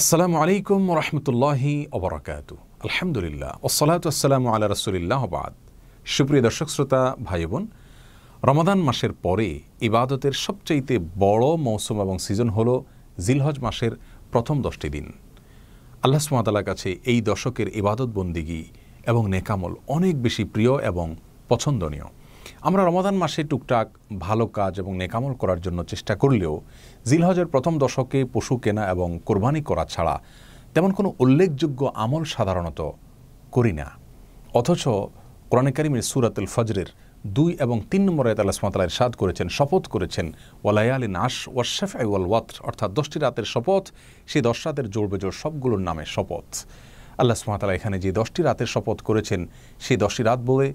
আসসালামু আলাইকুম রহমতুল্লাহি অবরাকাত আলহামদুলিল্লাহ। ওসলাত আসসালামু আল্লাহ রসুলিল্লাহ বাদ। সুপ্রিয় দর্শক, শ্রোতা ভাই বোন রমাদান মাসের পরে ইবাদতের সবচাইতে বড় মৌসুম এবং সিজন হল জিলহজ মাসের প্রথম দশটি দিন। আল্লাহ সুমাতালার কাছে এই দশকের ইবাদত বন্দিগি এবং নেকামল অনেক বেশি প্রিয় এবং পছন্দনীয়। আমরা রমাদান মাসে টুকটাক ভালো কাজ এবং নেকামল করার জন্য চেষ্টা করলেও জিলহজের প্রথম দশকে পশু কেনা এবং কোরবানি করা ছাড়া তেমন কোনো উল্লেখযোগ্য আমল সাধারণত করি না। অথচ কোরআনে কারিমের সুরাতুল ফজরের দুই এবং তিন নম্বর আয়াত আল্লাহ সুমাতালা ইরশাদ করেছেন, শপথ করেছেন ওয়ালায়ালি নাস ওয়াশেফ ওয়াল ওয়াত্র, অর্থাৎ দশটি রাতের শপথ সেই দশ রাতের জোর বেজোর সবগুলোর নামে শপথ। আল্লাহ সুমাতালা এখানে যে দশটি রাতের শপথ করেছেন, সেই দশটি রাত বলে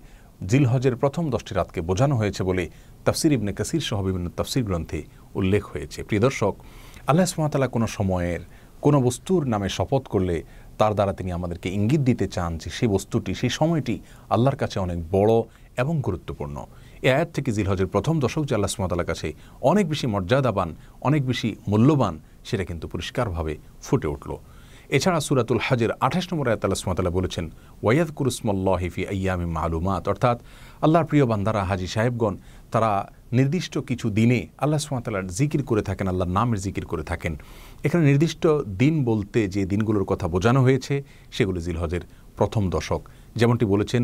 জিলহজের প্রথম দশটি রাতকে বোঝানো হয়েছে বলে তাফসির ইবনে কাসির সহ বিভিন্ন তাফসির গ্রন্থে উল্লেখ হয়েছে। প্রিয় দর্শক, আল্লাহ সুমাতালা কোনো সময়ের কোনো বস্তুর নামে শপথ করলে তার দ্বারা তিনি আমাদেরকে ইঙ্গিত দিতে চান যে সেই বস্তুটি, সেই সময়টি আল্লাহর কাছে অনেক বড় এবং গুরুত্বপূর্ণ। এ আয়াত থেকে জিলহজের প্রথম দশক যে আল্লাহ সুমাতালার কাছে অনেক বেশি মর্যাদাবান, অনেক বেশি মূল্যবান, সেটা কিন্তু পরিষ্কারভাবে ফুটে উঠল। এছাড়া সুরাতুল হাজের আঠাশ নম্বর আয়াত আল্লাহ সুমাতালা বলেছেন ওয়াইয়াদ কুরুসমল্লাহিফি আয়ামি মালুমাত অর্থাৎ আল্লাহর প্রিয় বান্দারা, হাজি সাহেবগণ, তারা নির্দিষ্ট কিছু দিনে আল্লাহ সুমাতালার জিকির করে থাকেন, আল্লাহর নামের জিকির করে থাকেন। এখানে নির্দিষ্ট দিন বলতে যে দিনগুলোর কথা বোঝানো হয়েছে, সেগুলো জিলহজের প্রথম দশক। যেমনটি বলেছেন,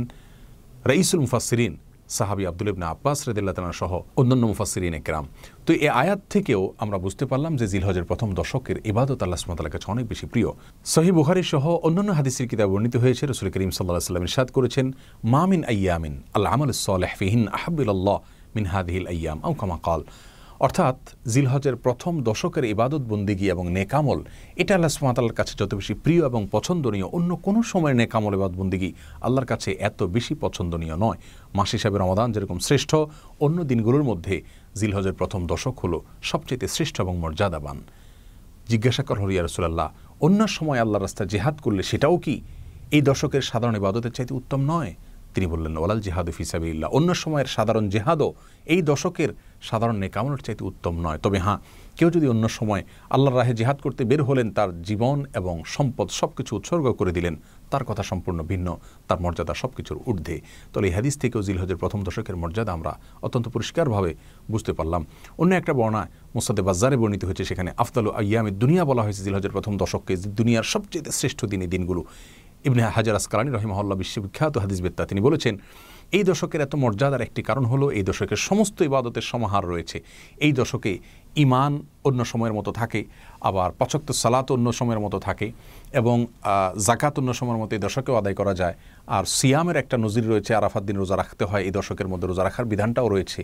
রাইসুল মুফাসরিন সাহাবি আব্দুল ইবনা আব্বাস রদিল্লা তালা সহ অন্যান্য মুফাসিরিন একরাম। তো এই আয়াত থেকেও আমরা বুঝতে পারলাম যে জিলহজের প্রথম দশকের ইবাদত আল্লাহ সুমতালার কাছে অনেক বেশি প্রিয়। সহি বুহারি সহ অন্যান্য হাদিসের কিতাব বর্ণিত হয়েছে, রসুল করিম সাল্লাহ সাল্লাম ইরশাদ করেছেন মামিন আয়ামিন আল্লাহ আমল সালেহ ফিহিন আহাবুল্লাহ মিন হাদিহিল আয়াম আউ কামা কাল। অর্থাৎ জিলহজের প্রথম দশকের ইবাদত বন্দিগি এবং নেকামল, এটা আল্লাহ সুমাতাল্লার কাছে যত বেশি প্রিয় এবং পছন্দনীয়, অন্য কোনো সময়ের নেকামল ইবাদ বন্দিগি আল্লাহর কাছে এত বেশি পছন্দনীয় নয়। মাস হিসাবে রমাদান যেরকম শ্রেষ্ঠ, অন্য দিনগুলোর মধ্যে জিলহজের প্রথম দশক হলো সবচেয়ে শ্রেষ্ঠ এবং মর্যাদাবান। জিজ্ঞাসা কর হরিয়া রসুল্লাহ অন্য সময় আল্লাহ রাস্তা জেহাদ করলে সেটাও কি? এই দশকের সাধারণ ইবাদতের চাইতে উত্তম নয়? তিনি বললেন, ওয়ালাল জেহাদ ফিসাবিল্লা অন্য সময়ের সাধারণ জেহাদও এই দশকের সাধারণ নেকামনের চাইতে উত্তম নয়। তবে হ্যাঁ কেউ যদি অন্য সময় আল্লাহর রাহে জেহাদ করতে বের হলেন, তার জীবন এবং সম্পদ সব কিছু উৎসর্গ করে দিলেন, তার কথা সম্পূর্ণ ভিন্ন, তার মর্যাদা সব কিছুর ঊর্ধ্বে। তবে এই হাদিস থেকেও জিলহজের প্রথম দশকের মর্যাদা আমরা অত্যন্ত পরিষ্কারভাবে বুঝতে পারলাম। অন্য একটা বর্ণায় মোসাদে বাজারে বর্ণিত হয়েছে, সেখানে আফতালু আয়ামে দুনিয়া বলা হয়েছে জিলহজের প্রথম দশককে দুনিয়ার সবচেয়ে শ্রেষ্ঠ দিনই দিনগুলো। ইবনে হাজার আসকালানি রহিমহল্লা বিশ্ববিখ্যাত হাদিসবেত্তা তিনি বলেছেন, এই দশকের এত মর্যাদার একটি কারণ হলো এই দশকের সমস্ত ইবাদতের সমাহার রয়েছে। এই দশকে ইমান অন্য সময়ের মতো থাকে, আবার পচক্ত সালাত অন্য সময়ের মতো থাকে এবং জাকাত অন্য সময়ের মতো এই দশকেও আদায় করা যায়। আর সিয়ামের একটা নজির রয়েছে আরাফাত দিন রোজা রাখতে হয়, এই দশকের মধ্যে রোজা রাখার বিধানটাও রয়েছে।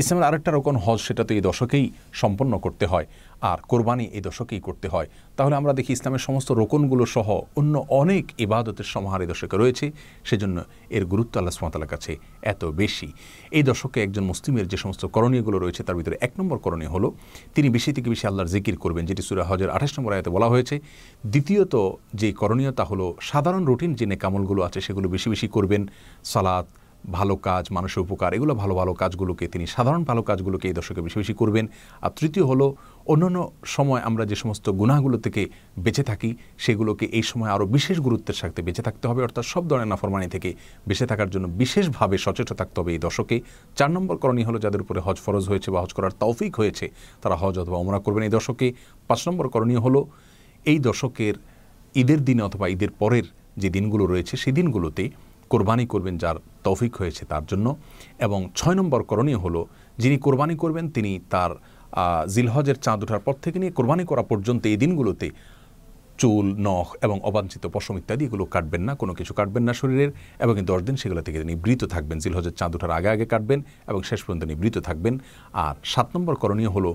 ইসলামের আরেকটা রকম হজ, সেটা তো এই দশকেই সম্পন্ন করতে হয়, আর কোরবানি এই দশকেই করতে হয়। তাহলে আমরা দেখি ইসলামের সমস্ত রোকনগুলো সহ অন্য অনেক ইবাদতের সমাহার এই দশকে রয়েছে, সেজন্য এর গুরুত্ব আল্লাহ সুমাতালার কাছে এত বেশি। এই দশকে একজন মুসলিমের যে সমস্ত করণীয়গুলো রয়েছে, তার ভিতরে এক নম্বর করণীয় হলো, তিনি বেশি থেকে বেশি আল্লাহর জিকির করবেন, যেটি সুরা হজের আঠাশ নম্বর আয়তে বলা হয়েছে। দ্বিতীয়ত যে করণীয়তা হলো, সাধারণ রুটিন যে নেকামলগুলো আছে, সেগুলো বেশি বেশি করবেন। সালাদ ভালো কাজ, মানুষের উপকার, এগুলো ভালো ভালো কাজগুলোকে তিনি, সাধারণ ভালো কাজগুলোকে এই দশকে বেশি বেশি করবেন। আর তৃতীয় হলো, অন্যান্য সময় আমরা যে সমস্ত গুনাহগুলো থেকে বেঁচে থাকি, সেগুলোকে এই সময় আরও বিশেষ গুরুত্বের সাথে বেঁচে থাকতে হবে। অর্থাৎ সব ধরনের নাফরমানি থেকে বেঁচে থাকার জন্য বিশেষভাবে সচেতন থাকতে হবে এই দশকে চার নম্বর করণীয় হলো, যাদের উপরে হজ ফরজ হয়েছে বা হজ করার তৌফিক হয়েছে, তারা হজ অথবা অমরা করবেন এই দশকে পাঁচ নম্বর করণীয় হলো, এই দশকের ঈদের দিনে অথবা ঈদের পরের যে দিনগুলো রয়েছে, সেই দিনগুলোতে কোরবানি করবেন যার তৌফিক হয়েছে তার জন্য। এবং ছয় নম্বর করণীয় হলো, যিনি কোরবানি করবেন তিনি তার জিলহজের চাঁদ ওঠার পর থেকে নিয়ে কোরবানি করা পর্যন্ত এই দিনগুলোতে চুল, নখ এবং অবাঞ্ছিত পশম ইত্যাদি এগুলো কাটবেন না, কোনো কিছু কাটবেন না শরীরের এবং এই দশ দিন সেগুলো থেকে নিবৃত থাকবেন। জিলহজের চাঁদ ওঠার আগে আগে কাটবেন এবং শেষ পর্যন্ত নিবৃত থাকবেন। আর সাত নম্বর করণীয় হলো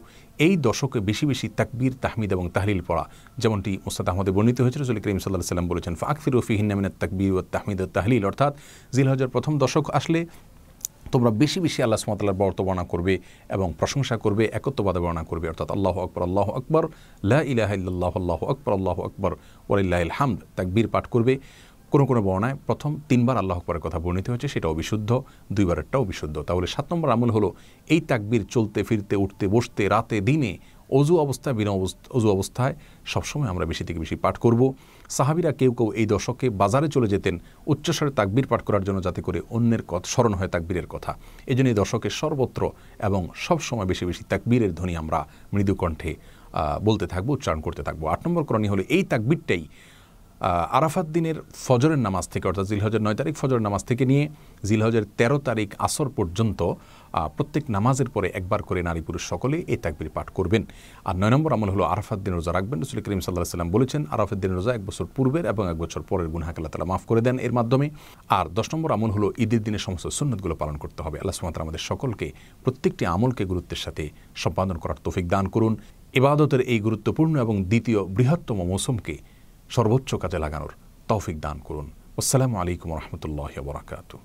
এই দশকে বেশি বেশি তাকবীর, তাহমিদ এবং তাহলিল পড়া। যেমনটি মুস্তাদ আহমদে বর্ণিত হয়েছিল, রসুল করিম সাল্লাহ সাল্লাম বলেছেন ফাকফির রফিহিনামিনের তাকবীর ও তাহমিদ ও তাহলিল। অর্থাৎ জিলহজের প্রথম দশক আসলে তোমরা বেশি বেশি আল্লাহ সুমতাল্লার বর্তবর্ণা করবে এবং প্রশংসা করবে একত্ববাদে বর্ণনা করবে। অর্থাৎ আল্লাহ আকবর আল্লাহ আকবর লাহ আল্লাহ আকবর আল্লাহ আকবর ওয়াল্লাহ হামদ। তাকবীর পাঠ করবে কোনো কোনো বর্ণায়। প্রথম তিনবার আল্লাহ আকবরের কথা বর্ণিত হয়েছে সেটা অবিশুদ্ধ দুইবারেরটাও বিশুদ্ধ। তাহলে সাত নম্বর আমল হলো, এই তাকবীর চলতে, ফিরতে, উঠতে, বসতে, রাতে, দিনে অজু অবস্থায় বিনা অজু অবস্থায় সবসময় আমরা বেশি থেকে বেশি পাঠ করব। সাহাবিরা কেউ কেউ এই দশকে বাজারে চলে যেতেন, উচ্চস্বরে তাকবির পাঠ করার জন্য যাতে করে অন্যের কথা স্মরণ হয় তাকবীরের কথা। এই জন্য এই দশকে সর্বত্র এবং সবসময় বেশি বেশি তাকবীরের ধ্বনি আমরা মৃদুকণ্ঠে বলতে থাকব, উচ্চারণ করতে থাকব। আট নম্বর করণীয় হলো এই তাকবীরটাই আরাফাত দিনের ফজরের নামাজ থেকে, অর্থাৎ জিলহজের নয় তারিখ ফজরের নামাজ থেকে নিয়ে জিলহজের তেরো তারিখ আসর পর্যন্ত প্রত্যেক নামাজের পরে একবার করে নারী পুরুষ সকলে এই তাকবির পাঠ করবেন। আর নয় নম্বর আমল হলো আরাফাত দিন রোজা রাখবেন। রসুল করিম সাল্লাহ সাল্লাম বলেছেন, আরাফাত দিন রোজা এক বছর পূর্বের এবং এক বছর পরের গুনাহাক আল্লাহ তালা মাফ করে দেন এর মাধ্যমে। আর দশ নম্বর আমল হলো ঈদের দিনের সমস্ত সুন্নতগুলো পালন করতে হবে। আল্লাহ সুমাত্রা আমাদের সকলকে প্রত্যেকটি আমলকে গুরুত্বের সাথে সম্পাদন করার তৌফিক দান করুন। ইবাদতের এই গুরুত্বপূর্ণ এবং দ্বিতীয় বৃহত্তম মৌসুমকে সর্বোচ্চ কাজে লাগানোর তৌফিক দান করুন। আসসালামু আলাইকুম রহমতুল্লাহ বরাকাতু